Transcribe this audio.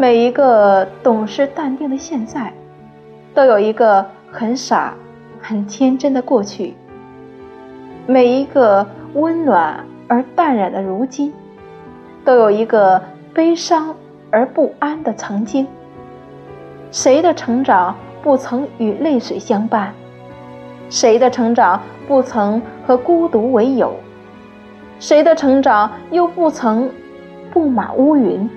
每一个懂事淡定的现在都有一个很傻很天真的过去。每一个温暖而淡然的如今都有一个悲伤而不安的曾经。谁的成长不曾与泪水相伴？谁的成长不曾和孤独为友？谁的成长又不曾布满乌云？